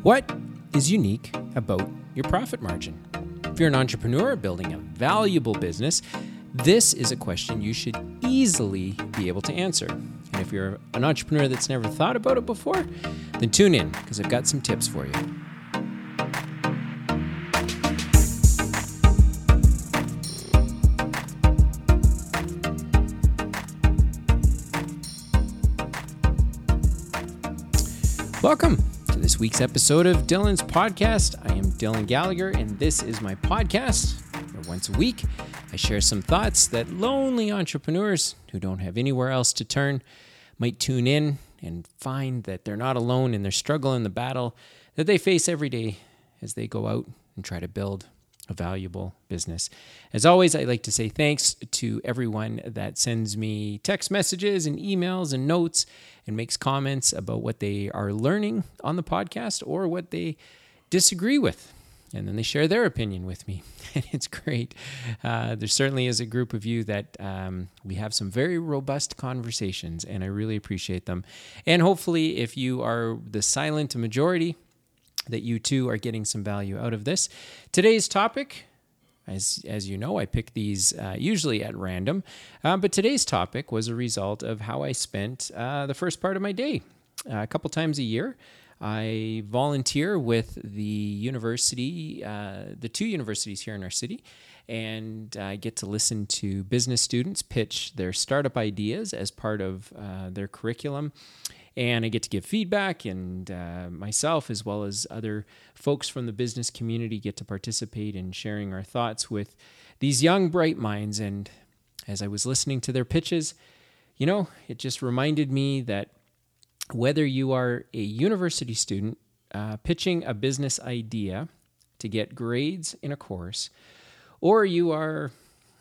What is unique about your profit margin? If you're an entrepreneur building a valuable business, this is a question you should easily be able to answer. And if you're an entrepreneur that's never thought about it before, then tune in because I've got some tips for you. Welcome week's episode of Dylan's podcast. I am Dylan Gallagher, and this is my podcast once a week I share some thoughts that lonely entrepreneurs who don't have anywhere else to turn might tune in and find that they're not alone in their struggle and the battle that they face every day as they go out and try to build a valuable business. As always, I'd like to say thanks to everyone that sends me text messages and emails and notes and makes comments about what they are learning on the podcast or what they disagree with. And then they share their opinion with me. And it's great. Uh, there certainly is a group of you that um, we have some very robust conversations, and I really appreciate them. And hopefully, if you are the silent majority, that you too are getting some value out of this. Today's topic, as, as you know, I pick these uh, usually at random, uh, but today's topic was a result of how I spent uh, the first part of my day. Uh, a couple times a year, I volunteer with the university, uh, the two universities here in our city, and I get to listen to business students pitch their startup ideas as part of uh, their curriculum and I get to give feedback, and uh, myself, as well as other folks from the business community, get to participate in sharing our thoughts with these young, bright minds. And as I was listening to their pitches, you know, it just reminded me that whether you are a university student uh, pitching a business idea to get grades in a course, or you are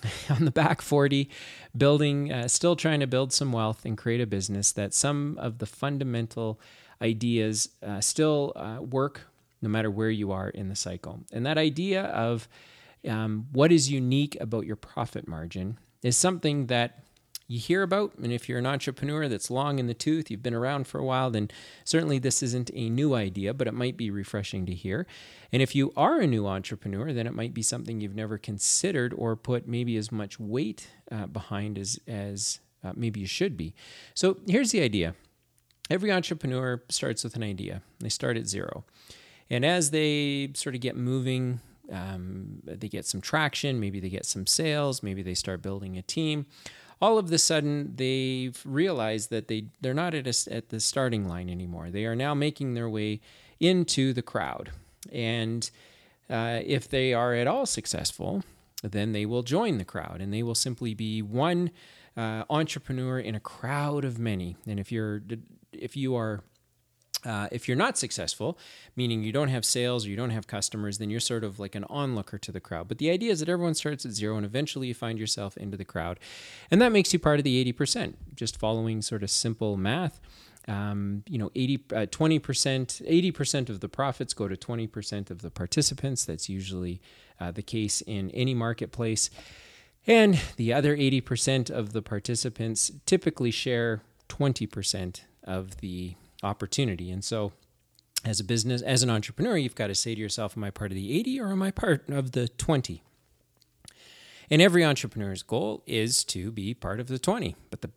on the back 40 building uh, still trying to build some wealth and create a business that some of the fundamental ideas uh, still uh, work no matter where you are in the cycle. And that idea of um, what is unique about your profit margin is something that you hear about. And if you're an entrepreneur that's long in the tooth, you've been around for a while, then certainly this isn't a new idea, but it might be refreshing to hear. And if you are a new entrepreneur, then it might be something you've never considered or put maybe as much weight uh, behind as, as uh, maybe you should be. So here's the idea every entrepreneur starts with an idea, they start at zero. And as they sort of get moving, um, they get some traction, maybe they get some sales, maybe they start building a team all of the sudden they've realized that they they're not at a, at the starting line anymore. They are now making their way into the crowd, and uh, if they are at all successful, then they will join the crowd, and they will simply be one uh, entrepreneur in a crowd of many. And if you're if you are uh, if you're not successful, meaning you don't have sales or you don't have customers, then you're sort of like an onlooker to the crowd. But the idea is that everyone starts at zero and eventually you find yourself into the crowd. And that makes you part of the 80%, just following sort of simple math. Um, you know, 80, uh, 20%, 80% of the profits go to 20% of the participants. That's usually uh, the case in any marketplace. And the other 80% of the participants typically share 20% of the opportunity. And so, as a business, as an entrepreneur, you've got to say to yourself, Am I part of the 80 or am I part of the 20? And every entrepreneur's goal is to be part of the 20. But the,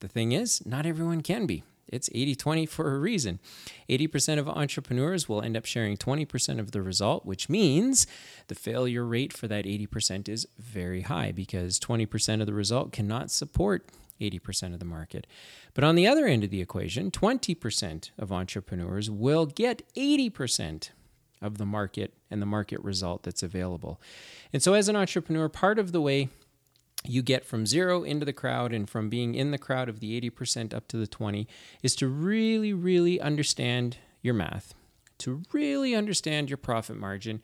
the thing is, not everyone can be. It's 80 20 for a reason. 80% of entrepreneurs will end up sharing 20% of the result, which means the failure rate for that 80% is very high because 20% of the result cannot support 80% of the market. But on the other end of the equation, 20% of entrepreneurs will get 80% of the market and the market result that's available. And so, as an entrepreneur, part of the way you get from zero into the crowd and from being in the crowd of the 80% up to the 20 is to really, really understand your math, to really understand your profit margin.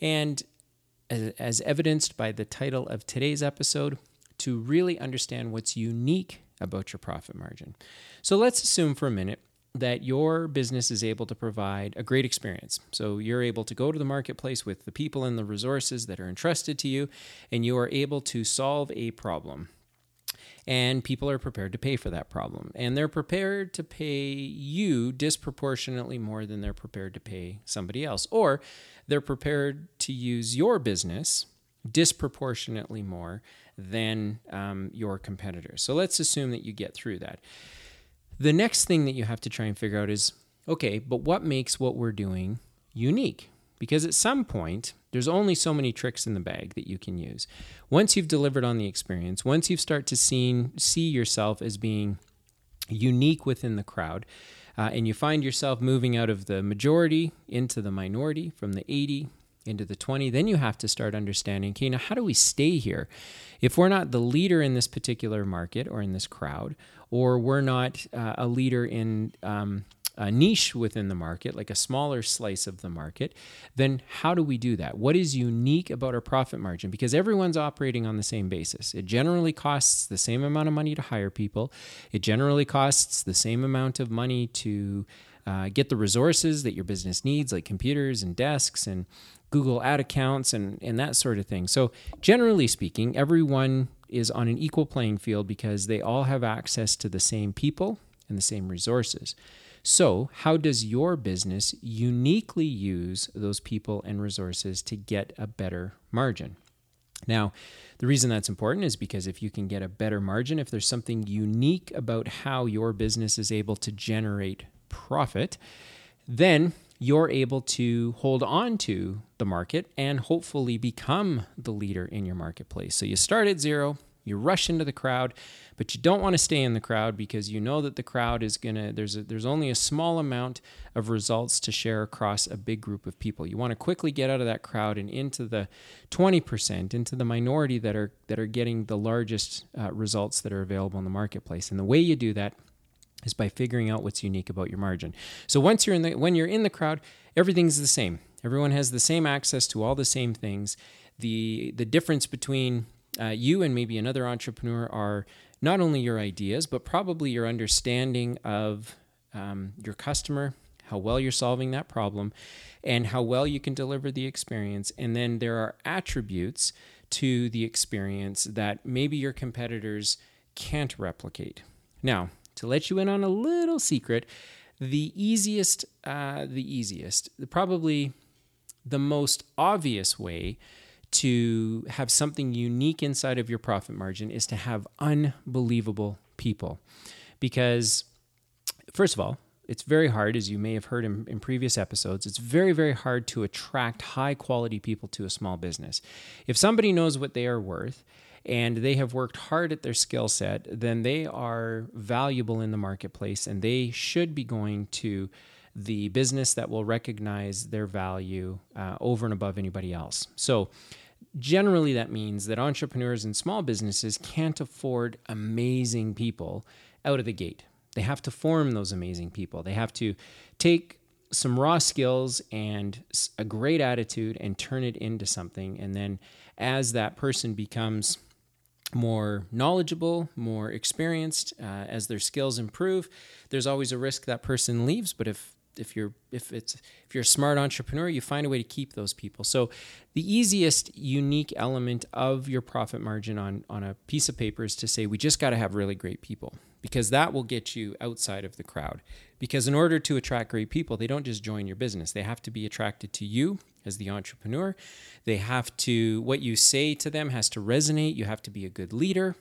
And as, as evidenced by the title of today's episode, to really understand what's unique about your profit margin. So let's assume for a minute that your business is able to provide a great experience. So you're able to go to the marketplace with the people and the resources that are entrusted to you, and you are able to solve a problem. and people are prepared to pay for that problem. And they're prepared to pay you disproportionately more than they're prepared to pay somebody else. Or they're prepared to use your business disproportionately more than um, your competitors. So let's assume that you get through that. The next thing that you have to try and figure out is okay, but what makes what we're doing unique? Because at some point, there's only so many tricks in the bag that you can use. Once you've delivered on the experience, once you've started to see, see yourself as being unique within the crowd, uh, and you find yourself moving out of the majority into the minority, from the 80 into the 20, then you have to start understanding okay, now how do we stay here? If we're not the leader in this particular market or in this crowd, or we're not uh, a leader in um, a niche within the market, like a smaller slice of the market, then how do we do that? What is unique about our profit margin? Because everyone's operating on the same basis. It generally costs the same amount of money to hire people, it generally costs the same amount of money to uh, get the resources that your business needs, like computers and desks and Google ad accounts and, and that sort of thing. So, generally speaking, everyone is on an equal playing field because they all have access to the same people and the same resources. So, how does your business uniquely use those people and resources to get a better margin? Now, the reason that's important is because if you can get a better margin, if there's something unique about how your business is able to generate profit, then you're able to hold on to the market and hopefully become the leader in your marketplace. So you start at zero, you rush into the crowd, but you don't want to stay in the crowd because you know that the crowd is going to there's a, there's only a small amount of results to share across a big group of people. You want to quickly get out of that crowd and into the 20%, into the minority that are that are getting the largest uh, results that are available in the marketplace. And the way you do that is by figuring out what's unique about your margin. So once you're in the when you're in the crowd, everything's the same. Everyone has the same access to all the same things. The the difference between uh, you and maybe another entrepreneur are not only your ideas, but probably your understanding of um, your customer, how well you're solving that problem, and how well you can deliver the experience. And then there are attributes to the experience that maybe your competitors can't replicate. Now, to let you in on a little secret, the easiest, uh, the easiest, probably the most obvious way to have something unique inside of your profit margin is to have unbelievable people. Because, first of all, it's very hard, as you may have heard in, in, previous episodes, it's very, very hard to attract high quality people to a small business. If somebody knows what they are worth and they have worked hard at their skill set, then they are valuable in the marketplace and they should be going to the business that will recognize their value uh, over and above anybody else. So, generally, that means that entrepreneurs and small businesses can't afford amazing people out of the gate. They have to form those amazing people. They have to take some raw skills and a great attitude and turn it into something. And then, as that person becomes more knowledgeable, more experienced, uh, as their skills improve, there's always a risk that person leaves. But if if you're if it's if you're a smart entrepreneur, you find a way to keep those people. So the easiest unique element of your profit margin on on a piece of paper is to say we just got to have really great people because that will get you outside of the crowd. Because in order to attract great people, they don't just join your business. They have to be attracted to you as the entrepreneur. They have to what you say to them has to resonate. You have to be a good leader.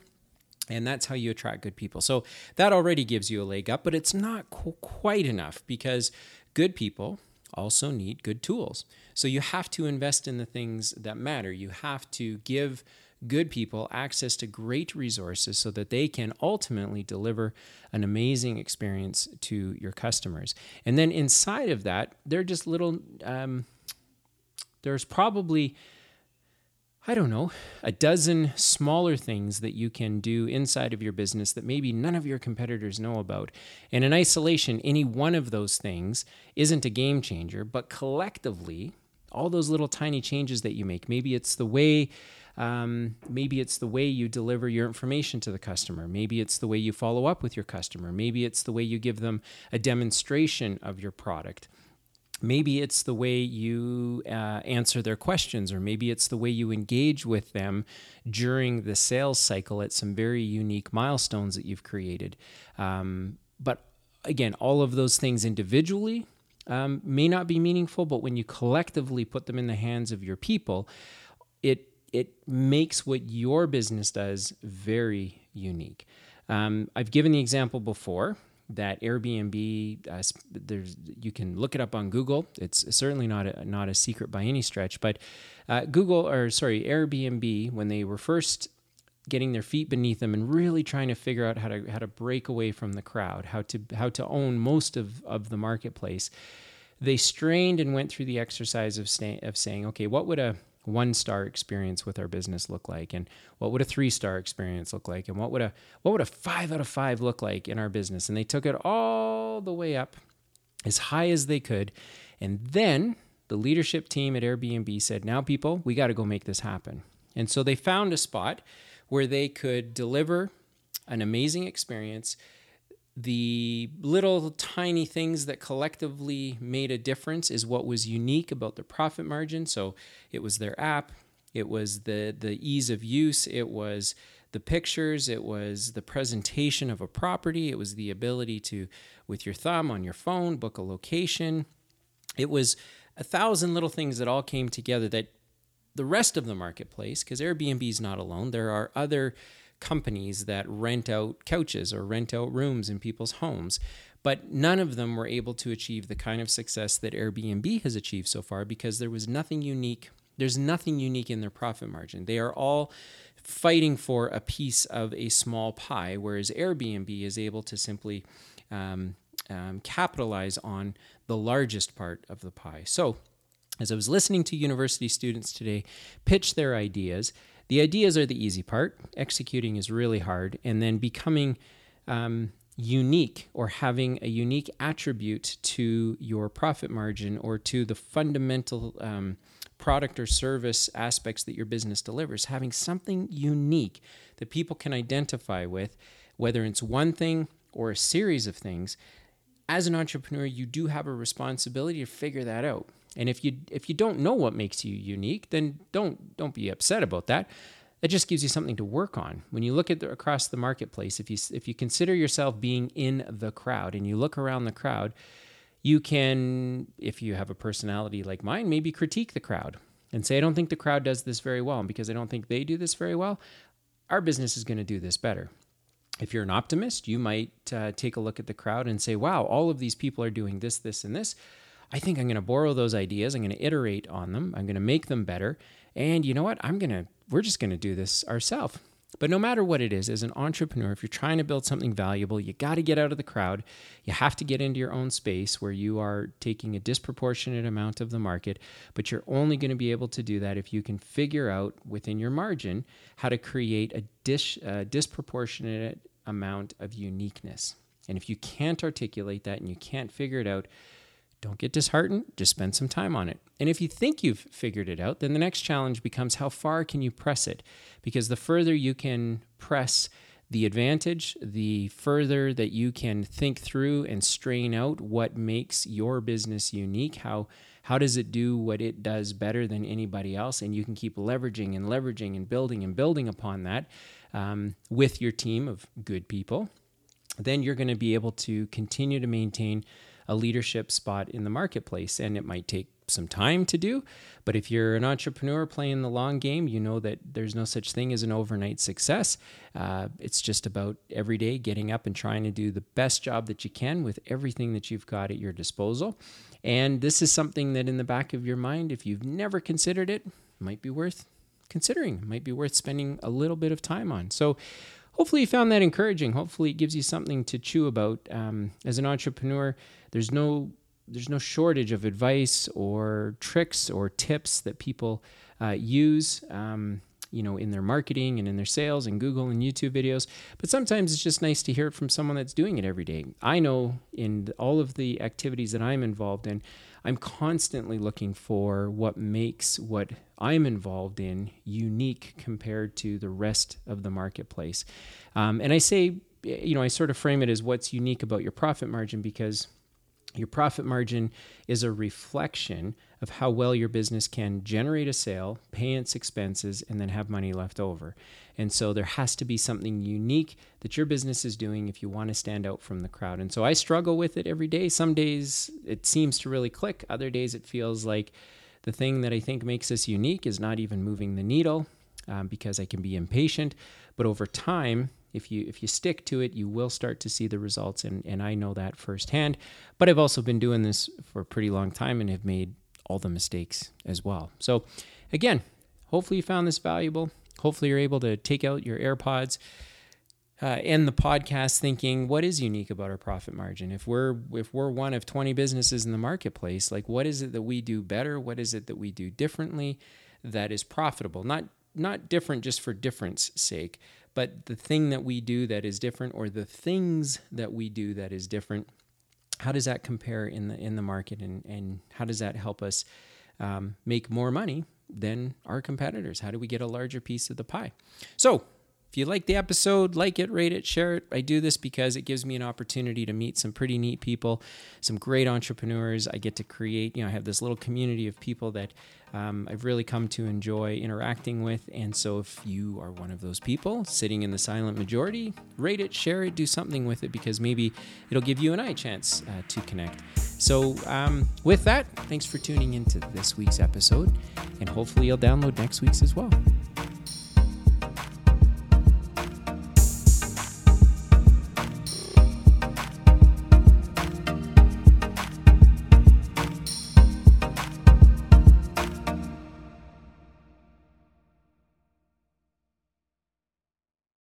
And that's how you attract good people. So that already gives you a leg up, but it's not qu- quite enough because good people also need good tools. So you have to invest in the things that matter. You have to give good people access to great resources so that they can ultimately deliver an amazing experience to your customers. And then inside of that, they're just little, um, there's probably I don't know, a dozen smaller things that you can do inside of your business that maybe none of your competitors know about. And in isolation, any one of those things isn't a game changer, but collectively, all those little tiny changes that you make, maybe it's the way. Um, maybe it's the way you deliver your information to the customer. Maybe it's the way you follow up with your customer. Maybe it's the way you give them a demonstration of your product maybe it's the way you uh, answer their questions, or maybe it's the way you engage with them during the sales cycle at some very unique milestones that you've created. Um, but again, all of those things individually um, may not be meaningful, but when you collectively put them in the hands of your people, it it makes what your business does very unique. Um, I've given the example before that Airbnb. Uh, there's you can look it up on Google. It's certainly not a, not a secret by any stretch. But uh, Google or sorry Airbnb when they were first getting their feet beneath them and really trying to figure out how to how to break away from the crowd, how to how to own most of of the marketplace. They strained and went through the exercise of, stay, of saying, okay, what would a one star experience with our business look like? And what would a three star experience look like? And what would a what would a 5 out of 5 look like in our business? And they took it all the way up as high as they could. And then the leadership team at Airbnb said now people we got to go make this happen. And so they found a spot where they could deliver an amazing experience the little tiny things that collectively made a difference is what was unique about their profit margin. So it was their app, it was the the ease of use, it was the pictures, it was the presentation of a property, it was the ability to with your thumb on your phone book a location. It was a thousand little things that all came together that the rest of the marketplace because Airbnb is not alone. There are other companies that rent out couches or rent out rooms in people's homes. But none of them were able to achieve the kind of success that Airbnb has achieved so far because there was nothing unique. There's nothing unique in their profit margin. They are all fighting for a piece of a small pie, whereas Airbnb is able to simply um, um, capitalize on the largest part of the pie. So, as I was listening to university students today pitch their ideas, the ideas are the easy part. Executing is really hard. And then becoming um, unique or having a unique attribute to your profit margin or to the fundamental um, product or service aspects that your business delivers, having something unique that people can identify with, whether it's one thing or a series of things. As an entrepreneur, you do have a responsibility to figure that out. And if you if you don't know what makes you unique, then don't don't be upset about that. That just gives you something to work on. When you look at the, across the marketplace, if you if you consider yourself being in the crowd and you look around the crowd, you can, if you have a personality like mine, maybe critique the crowd and say, I don't think the crowd does this very well. And because I don't think they do this very well, our business is going to do this better. If you're an optimist, you might uh, take a look at the crowd and say, wow, all of these people are doing this, this, and this. I think I'm going to borrow those ideas. I'm going to iterate on them. I'm going to make them better. And you know what? I'm going to, we're just going to do this ourselves. But no matter what it is, as an entrepreneur, if you're trying to build something valuable, you got to get out of the crowd. You have to get into your own space where you are taking a disproportionate amount of the market. But you're only going to be able to do that if you can figure out within your margin how to create a dish, disproportionate amount of uniqueness. And if you can't articulate that and you can't figure it out, don't get disheartened, just spend some time on it. And if you think you've figured it out, then the next challenge becomes how far can you press it? Because the further you can press the advantage, the further that you can think through and strain out what makes your business unique, how how does it do what it does better than anybody else, and you can keep leveraging and leveraging and building and building upon that um, with your team of good people. Then you're going to be able to continue to maintain a leadership spot in the marketplace. And it might take some time to do, but if you're an entrepreneur playing the long game, you know that there's no such thing as an overnight success. Uh, it's just about every day getting up and trying to do the best job that you can with everything that you've got at your disposal. And this is something that in the back of your mind, if you've never considered it, might be worth considering, might be worth spending a little bit of time on. So, hopefully you found that encouraging. Hopefully it gives you something to chew about. Um, as an entrepreneur, there's no there's no shortage of advice or tricks or tips that people uh, use. Um, you know, in their marketing and in their sales and Google and YouTube videos. But sometimes it's just nice to hear it from someone that's doing it every day. I know in all of the activities that I'm involved in, I'm constantly looking for what makes what I'm involved in unique compared to the rest of the marketplace. Um, and I say, you know, I sort of frame it as what's unique about your profit margin because Your profit margin is a reflection of how well your business can generate a sale, pay its expenses, and then have money left over. And so there has to be something unique that your business is doing if you want to stand out from the crowd. And so I struggle with it every day. Some days it seems to really click, other days it feels like the thing that I think makes us unique is not even moving the needle um, because I can be impatient. But over time, if you if you stick to it, you will start to see the results, and and I know that firsthand. But I've also been doing this for a pretty long time and have made all the mistakes as well. So, again, hopefully you found this valuable. Hopefully you're able to take out your AirPods. Uh, the podcast thinking what is unique about our profit margin if we're if we're one of 20 businesses in the marketplace like what is it that we do better what is it that we do differently that is profitable not not different just for difference sake but the thing that we do that is different or the things that we do that is different how does that compare in the in the market and and how does that help us um, make more money than our competitors? How do we get a larger piece of the pie? So if you like the episode, like it, rate it, share it. I do this because it gives me an opportunity to meet some pretty neat people, some great entrepreneurs. I get to create, you know, I have this little community of people that um, I've really come to enjoy interacting with. And so if you are one of those people sitting in the silent majority, rate it, share it, do something with it because maybe it'll give you and I a chance uh, to connect. So, um, with that, thanks for tuning into this week's episode, and hopefully, you'll download next week's as well.